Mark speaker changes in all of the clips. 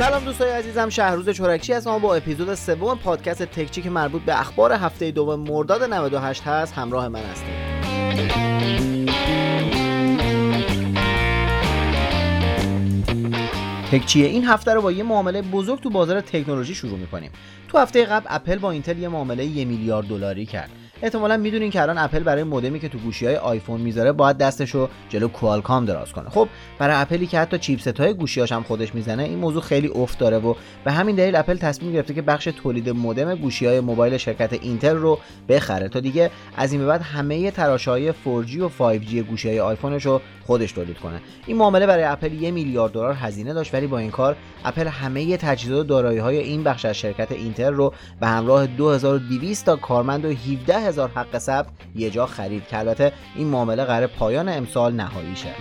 Speaker 1: سلام دوستای عزیزم شهروز چورکچی هستم با اپیزود سوم پادکست تکچی که مربوط به اخبار هفته دوم مرداد 98 هست همراه من هستیم تکچیه این هفته رو با یه معامله بزرگ تو بازار تکنولوژی شروع می‌کنیم. تو هفته قبل اپل با اینتل یه معامله یه میلیارد دلاری کرد. احتمالا می‌دونین که الان اپل برای مودمی که تو گوشی های آیفون می‌ذاره باید دستش رو جلو کوالکام دراز کنه. خب برای اپلی که حتی chipset های گوشیاش هم خودش می‌زنه این موضوع خیلی افت داره و به همین دلیل اپل تصمیم گرفته که بخش تولید مودم گوشی های موبایل شرکت اینتل رو بخره تا دیگه از این به بعد همه های 4G و 5G گوشی های آیفونش رو خودش تولید کنه. این معامله برای اپل یه میلیارد دلار هزینه داشت ولی با این کار اپل همه تجهیزات دارایی های این بخش از شرکت اینتل رو به همراه 2200 تا کارمند و 17 هزار حق ثبت یه جا خرید که البته این معامله قرار پایان امسال نهایی شه.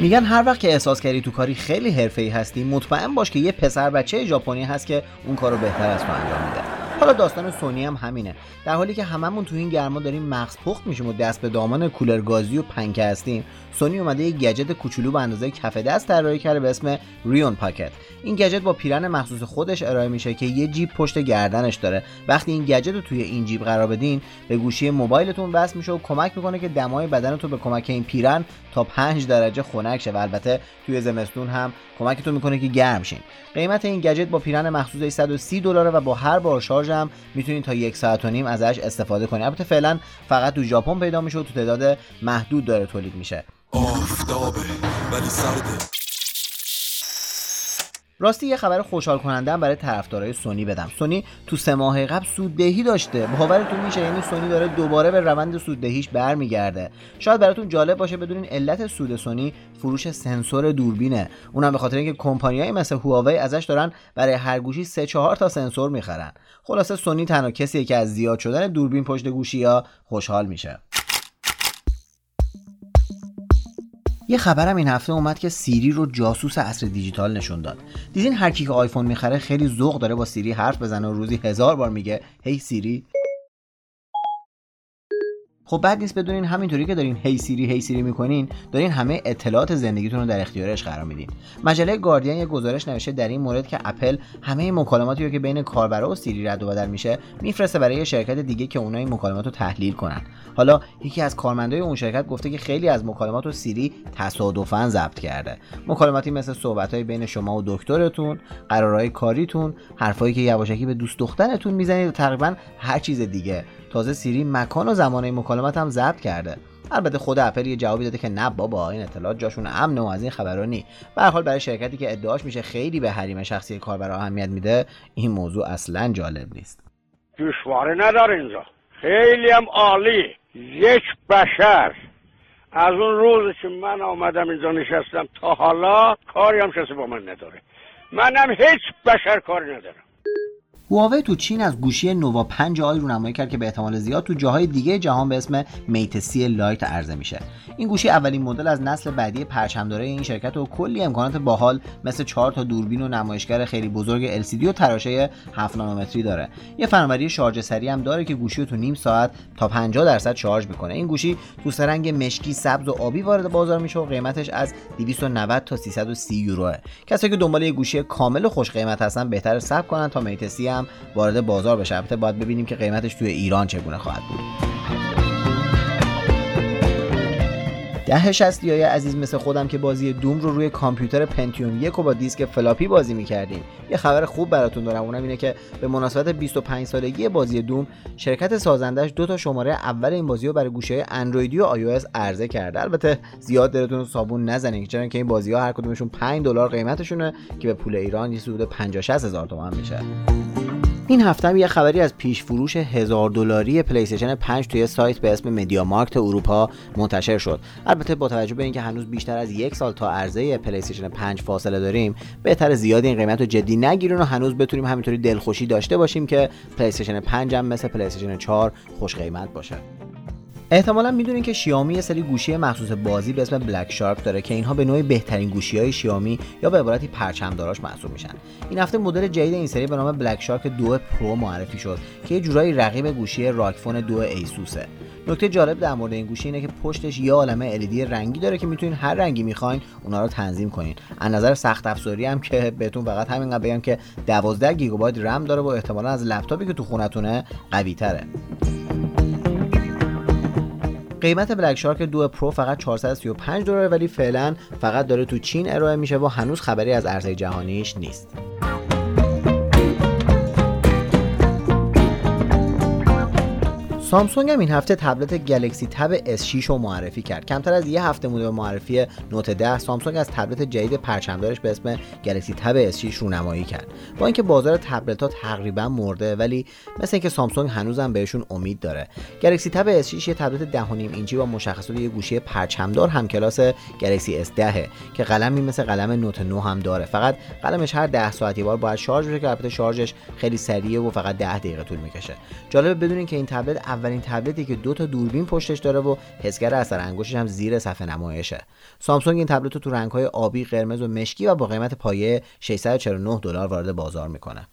Speaker 1: میگن هر وقت که احساس کردی تو کاری خیلی حرفه‌ای هستی مطمئن باش که یه پسر بچه ژاپنی هست که اون کارو بهتر از تو انجام میده. حالا داستان سونی هم همینه. در حالی که هممون تو این گرما داریم مغز پخت میشیم و دست به دامان کولر گازی و پنکه هستیم سونی اومده یه گجت کوچولو به اندازه کف دست طراحی کرده به اسم ریون پاکت این گجت با پیرن مخصوص خودش ارائه میشه که یه جیب پشت گردنش داره. وقتی این گجت رو توی این جیب قرار بدین به گوشی موبایلتون وصل میشه و کمک می‌کنه که دمای بدنتون به کمک این پیرن تا 5 درجه خنک شه و البته توی زمستون هم کمکتون می‌کنه که گرم شین. قیمت این گجت با پیرن مخصوص 130 دلاره و با هر بار شارژ هم می‌تونید تا یک ساعت و نیم ازش استفاده کنید. البته فعلا فقط تو ژاپن پیدا میشه و تو تعداد محدود داره تولید میشه. آفتابه ولی سرده. راستی یه خبر خوشحال کننده برای طرفدارای سونی بدم. سونی تو سه ماه قبل سوددهی داشته. باورتون میشه یعنی سونی داره دوباره به روند سوددهیش برمیگرده. شاید براتون جالب باشه بدونین علت سود سونی فروش سنسور دوربینه. اونم به خاطر اینکه کمپانیایی مثل هواوی ازش دارن برای هر گوشی سه چهار تا سنسور می‌خرن. خلاصه سونی تنها کسیه که از زیاد شدن دوربین پشت گوشی ها خوشحال میشه. یه خبرم این هفته اومد که سیری رو جاسوس عصر دیجیتال نشون داد. دیدین هر کی که آیفون می‌خره خیلی ذوق داره با سیری حرف بزنه و روزی هزار بار میگه هی سیری؟ خب بعد نیست بدونین همینطوری که دارین هی سیری هی سیری می‌کنین دارین همه اطلاعات زندگیتون رو در اختیارش قرار میدین. مجله گاردین یه گزارش نوشته در این مورد که اپل همه مکالماتی رو که بین کاربرا و سیری رد و بدل میشه میفرسته برای یه شرکت دیگه که اونها این مکالمات رو تحلیل کنن. حالا یکی از کارمندای اون شرکت گفته که خیلی از مکالمات رو سیری تصادفا ضبط کرده. مکالماتی مثل صحبت‌های بین شما و دکترتون قرارهای کاریتون حرفایی که یواشکی به دوست دخترتون می‌زنید و تقریبا هر چیز دیگه. تازه سیری مکان و زمان مکالمات هم ضبط کرده. البته خود اپل یه جوابی داده که نه بابا این اطلاعات جاشون امن و از این خبرا نی. به حال برای شرکتی که ادعاش میشه خیلی به حریم شخصی کاربرا اهمیت میده این موضوع اصلا جالب نیست.
Speaker 2: دشواره نداره اینجا. خیلی هم عالی. یک بشر. از اون روز که من آمدم اینجا نشستم تا حالا کاری هم کسی با من نداره. منم هیچ بشر کاری ندارم.
Speaker 1: هواوی تو چین از گوشی نووا 5 آی رونمایی کرد که به احتمال زیاد تو جاهای دیگه جهان به اسم میت سی لایت عرضه میشه. این گوشی اولین مدل از نسل بعدی پرچمداره این شرکت و کلی امکانات باحال مثل 4 تا دوربین و نمایشگر خیلی بزرگ LCD و تراشه 7 نانومتری داره. یه فناوری شارژ سریع هم داره که گوشی رو تو نیم ساعت تا 50 درصد شارژ می‌کنه. این گوشی تو سه رنگ مشکی سبز و آبی وارد بازار میشه و قیمتش از 290 تا 330 یوروه. کسایی که دنبال یه گوشی کامل و خوش قیمت هستن بهتر صبر کنن تا میت سی هم وارد بازار بشه. البته باید ببینیم که قیمتش توی ایران چگونه خواهد بود. دهه شصتی های عزیز مثل خودم که بازی Doom رو روی کامپیوتر پنتیوم یک و با دیسک فلاپی بازی می‌کردیم. یه خبر خوب براتون دارم. اونم اینه که به مناسبت 25 سالگی بازی Doom شرکت سازندش دو تا شماره اول این بازی رو برای گوشی اندرویدی و iOS عرضه کرده. البته زیاد دلتون صابون نزنین چون که این بازی ها هر کدومشون 5 دلار قیمتشونه که به پول ایران یه حدود 50 60 هزار تومان میشه. این هفته هم یه خبری از پیش فروش هزار دلاری پلی استیشن 5 توی سایت به اسم مدیا مارکت اروپا منتشر شد. البته با توجه به اینکه هنوز بیشتر از یک سال تا عرضه پلی استیشن 5 فاصله داریم بهتر زیادی این قیمت رو جدی نگیریم و هنوز بتونیم همینطوری دلخوشی داشته باشیم که پلی استیشن 5 هم مثل پلی استیشن 4 خوش قیمت باشه. احتمالا می‌دونین که شیائومی یه سری گوشی مخصوص بازی به اسم بلک شارک داره که اینها به نوعی بهترین گوشی های شیائومی یا به عبارتی پرچمداراش محسوب میشن. این هفته مدل جدید این سری به نام بلک شارک 2 پرو معرفی شد که یه جورایی رقیب گوشی ROG Phone 2 ایسوسه. نکته جالب در مورد این گوشی اینه که پشتش یه عالمه LED رنگی داره که می‌تونین هر رنگی می‌خواین اونا رو تنظیم کنین. از نظر سخت افزاری هم که بهتون فقط همین بگم که 12 گیگابایت رم داره و احتمالا از لپتاپی که تو خونتونه قوی تره قیمت بلک شارک 2 پرو فقط 435 دلار ولی فعلا فقط داره تو چین ارائه میشه و هنوز خبری از عرضه جهانیش نیست. سامسونگ هم این هفته تبلت گلکسی تب S6 رو معرفی کرد. کمتر از یه هفته مونده به معرفی نوت 10 سامسونگ از تبلت جدید پرچمدارش به اسم گلکسی تب S6 رونمایی کرد. با اینکه بازار تبلت ها تقریبا مرده ولی مثل اینکه سامسونگ هنوزم بهشون امید داره. گلکسی تب S6 یه تبلت 10.5 اینچی با مشخصات یه گوشی پرچمدار هم کلاس گلکسی S10 که قلمی مثل قلم نوت 9 هم داره. فقط قلمش هر 10 ساعت یه بار باید شارژ بشه که البته شارژش خیلی سریعه و فقط 10 دقیقه طول می‌کشه. جالبه بدونین که این تبلت اولین تبلتی که دو تا دوربین پشتش داره و حسگر اثر انگشتش هم زیر صفحه نمایشه. سامسونگ این تبلت رو تو رنگ‌های آبی قرمز و مشکی و با قیمت پایه 649 دلار وارد بازار می‌کنه.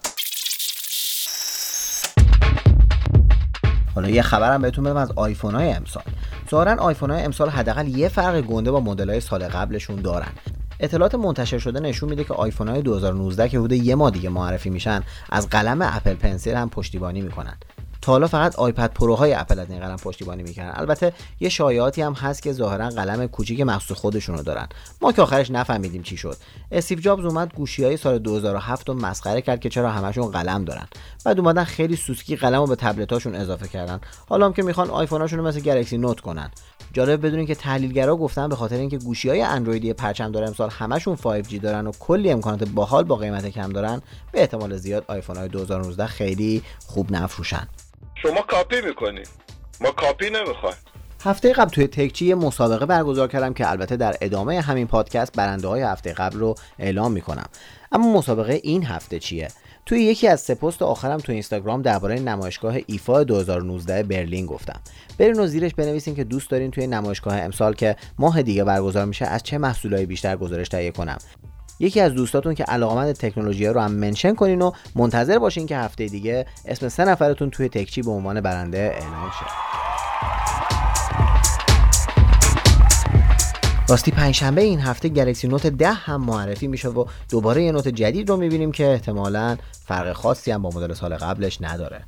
Speaker 1: حالا یه خبرم بهتون بدم از آیفون های امسال. ظاهرا آیفون های امسال حداقل یه فرق گنده با مدل های سال قبلشون دارن. اطلاعات منتشر شده نشون میده که آیفون های 2019 که حدود یه ماه دیگه معرفی میشن از قلم اپل پنسیل هم پشتیبانی می‌کنن. تا حالا فقط آیپد پروهای اپل از این قلم پشتیبانی می‌کنن البته یه شایعاتی هم هست که ظاهرا قلم کوچیک مخصوص خودشون رو دارن. ما که آخرش نفهمیدیم چی شد. استیو جابز اومد گوشی های سال 2007 رو مسخره کرد که چرا همشون قلم دارن. بعد اومدن خیلی سوسکی قلم رو به تبلتاشون اضافه کردن. حالا هم که می‌خوان آیفوناشون رو مثل گلکسی نوت کنن. جالب بدونین که تحلیلگرا گفتن به خاطر اینکه گوشی های اندرویدی پرچم داره امسال همشون 5G دارن و کلی امکانات باحال با قیمت کم دارن به احتمال زیاد آیفون های 2019 خیلی خوب نفروشن.
Speaker 3: شما کاپی می‌کنی. ما کاپی نمی‌خوایم.
Speaker 1: هفته قبل توی تکچی یه مسابقه برگزار کردم که البته در ادامه همین پادکست برنده های هفته قبل رو اعلام می‌کنم. اما مسابقه این هفته چیه؟ توی یکی از سه پست آخرم تو اینستاگرام درباره نمایشگاه ایفا 2019 برلین گفتم. برین و زیرش بنویسین که دوست دارین توی نمایشگاه امسال که ماه دیگه برگزار میشه از چه محصولایی بیشتر گزارش تهیه کنم. یکی از دوستاتون که علاقمند تکنولوژی رو هم منشن کنین و منتظر باشین که هفته دیگه اسم سه نفرتون توی تکچی به عنوان برنده اعلام شه. راستی پنجشنبه این هفته گلکسی نوت 10 هم معرفی میشه و دوباره یه نوت جدید رو می‌بینیم که احتمالا فرق خاصی هم با مدل سال قبلش نداره.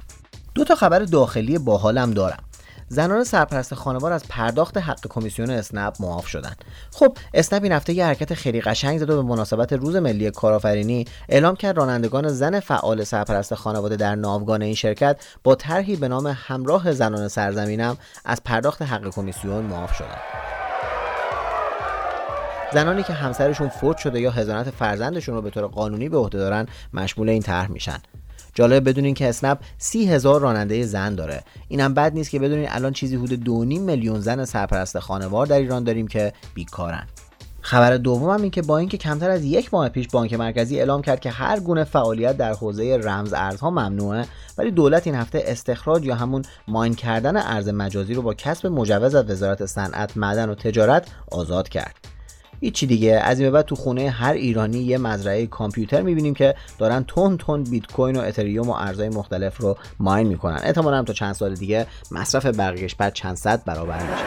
Speaker 1: دو تا خبر داخلی باحالم دارم. زنان سرپرست خانوار از پرداخت حق کمیسیون اسنپ معاف شدن خب اسنپ این هفته یه حرکت خیلی قشنگ زد و به مناسبت روز ملی کارآفرینی اعلام کرد رانندگان زن فعال سرپرست خانواده در ناوگان این شرکت با طرحی به نام همراه زنان سرزمینم از پرداخت حق کمیسیون معاف شدند. زنانی که همسرشون فوت شده یا هزانت فرزندشون رو به طور قانونی به عهده دارن مشمول این طرح میشن. جالب بدونین که اسنپ سی هزار راننده زن داره. اینم بد نیست که بدونین الان چیزی حدود دو میلیون زن سرپرست خانوار در ایران داریم که بیکارن. خبر دومم این که با اینکه کمتر از یک ماه پیش بانک مرکزی اعلام کرد که هر گونه فعالیت در حوزه رمز ارزها ممنوعه ولی دولت این هفته استخراج یا همون ماین کردن ارز مجازی رو با کسب مجوز از وزارت صنعت معدن و تجارت آزاد کرد. هیچی دیگه. از این بعد تو خونه هر ایرانی یه مزرعه کامپیوتر می‌بینیم که دارن تون تون بیت کوین و اتریوم و ارزهای مختلف رو ماین می‌کنن. احتمالاً تا چند سال دیگه مصرف برقش بعد چند صد برابر میشه.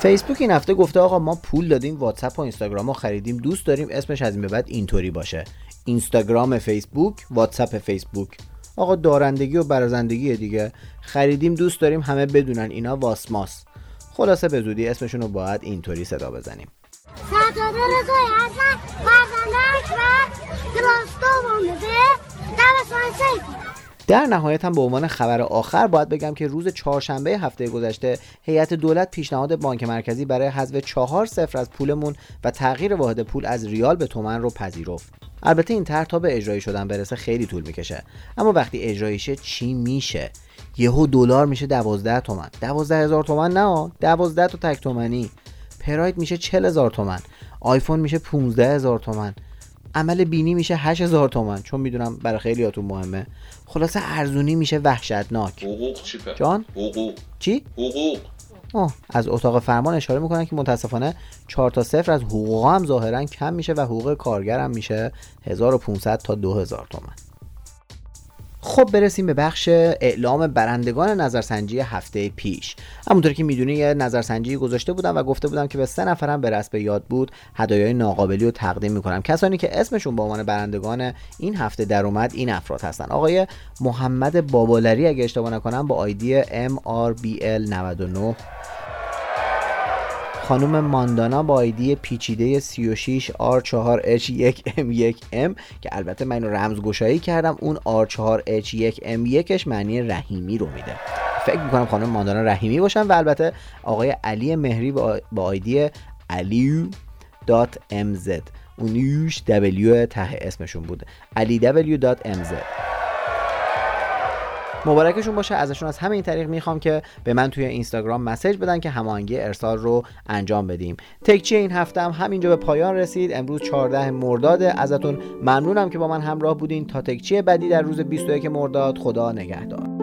Speaker 1: فیسبوک این هفته گفته آقا ما پول دادیم واتساپ و اینستاگرام رو خریدیم دوست داریم اسمش از این به بعد اینطوری باشه. اینستاگرام فیسبوک واتساپ فیسبوک آقا دارندگی و برازندگی دیگه. خریدیم دوست داریم همه بدونن اینا واسماس. خلاصه به زودی اسمشون رو باید اینطوری صدا بزنیم. در نهایت هم به عنوان خبر آخر باید بگم که روز چهارشنبه هفته گذشته هیئت دولت پیشنهاد بانک مرکزی برای حذف چهار صفر از پولمون و تغییر واحد پول از ریال به تومن رو پذیرفت. البته این طرح تا به اجرایی شدن برسه خیلی طول می‌کشه. اما وقتی اجرایی شه چی میشه؟ یهو دلار میشه دوازده تومن. دوازده هزار تومن نه دوازده تا تک تومنی. پراید میشه چل هزار تومن. آیفون میشه 15 هزار تومن. عمل بینی میشه 8000 تومن. چون می‌دونم برای خیلیاتون مهمه. خلاصه ارزونی میشه وحشتناک.
Speaker 3: حقوق چی؟
Speaker 1: جان؟
Speaker 3: حقوق.
Speaker 1: چی؟
Speaker 3: حقوق.
Speaker 1: آه از اتاق فرمان اشاره می‌کنن که متاسفانه 4 تا صفر از حقوق هم ظاهرا کم میشه و حقوق کارگر هم میشه 1500 تا 2000 تومن. خب برسیم به بخش اعلام برندگان نظرسنجی هفته پیش. همونطور که می‌دونی یه نظرسنجی گذاشته بودم و گفته بودم که به سه نفرم به رسم یاد بود هدایای ناقابلی رو تقدیم می‌کنم. کسانی که اسمشون به عنوان برندگان این هفته در اومد این افراد هستن. آقای محمد بابالری اگه اشتباه نکنم با آیدی MRBL99 خانم ماندانا با آیدی پیچیده 36 R4H1M1M که البته من رمزگشایی کردم اون R4H1M1ش معنی رحیمی رو میده. فکر می‌کنم خانم ماندانا رحیمی باشن و البته آقای علی مهری با آیدی علیو دات MZ اون یوش W ته اسمشون بوده علی W.mz مبارکشون باشه. ازشون از همین طریق می‌خوام که به من توی اینستاگرام مسیج بدن که هماهنگی ارسال رو انجام بدیم. تکچی این هفته هم همینجا به پایان رسید. امروز 14 مرداد. ازتون ممنونم که با من همراه بودین. تا تکچی بعدی در روز 21 مرداد خدا نگهدار.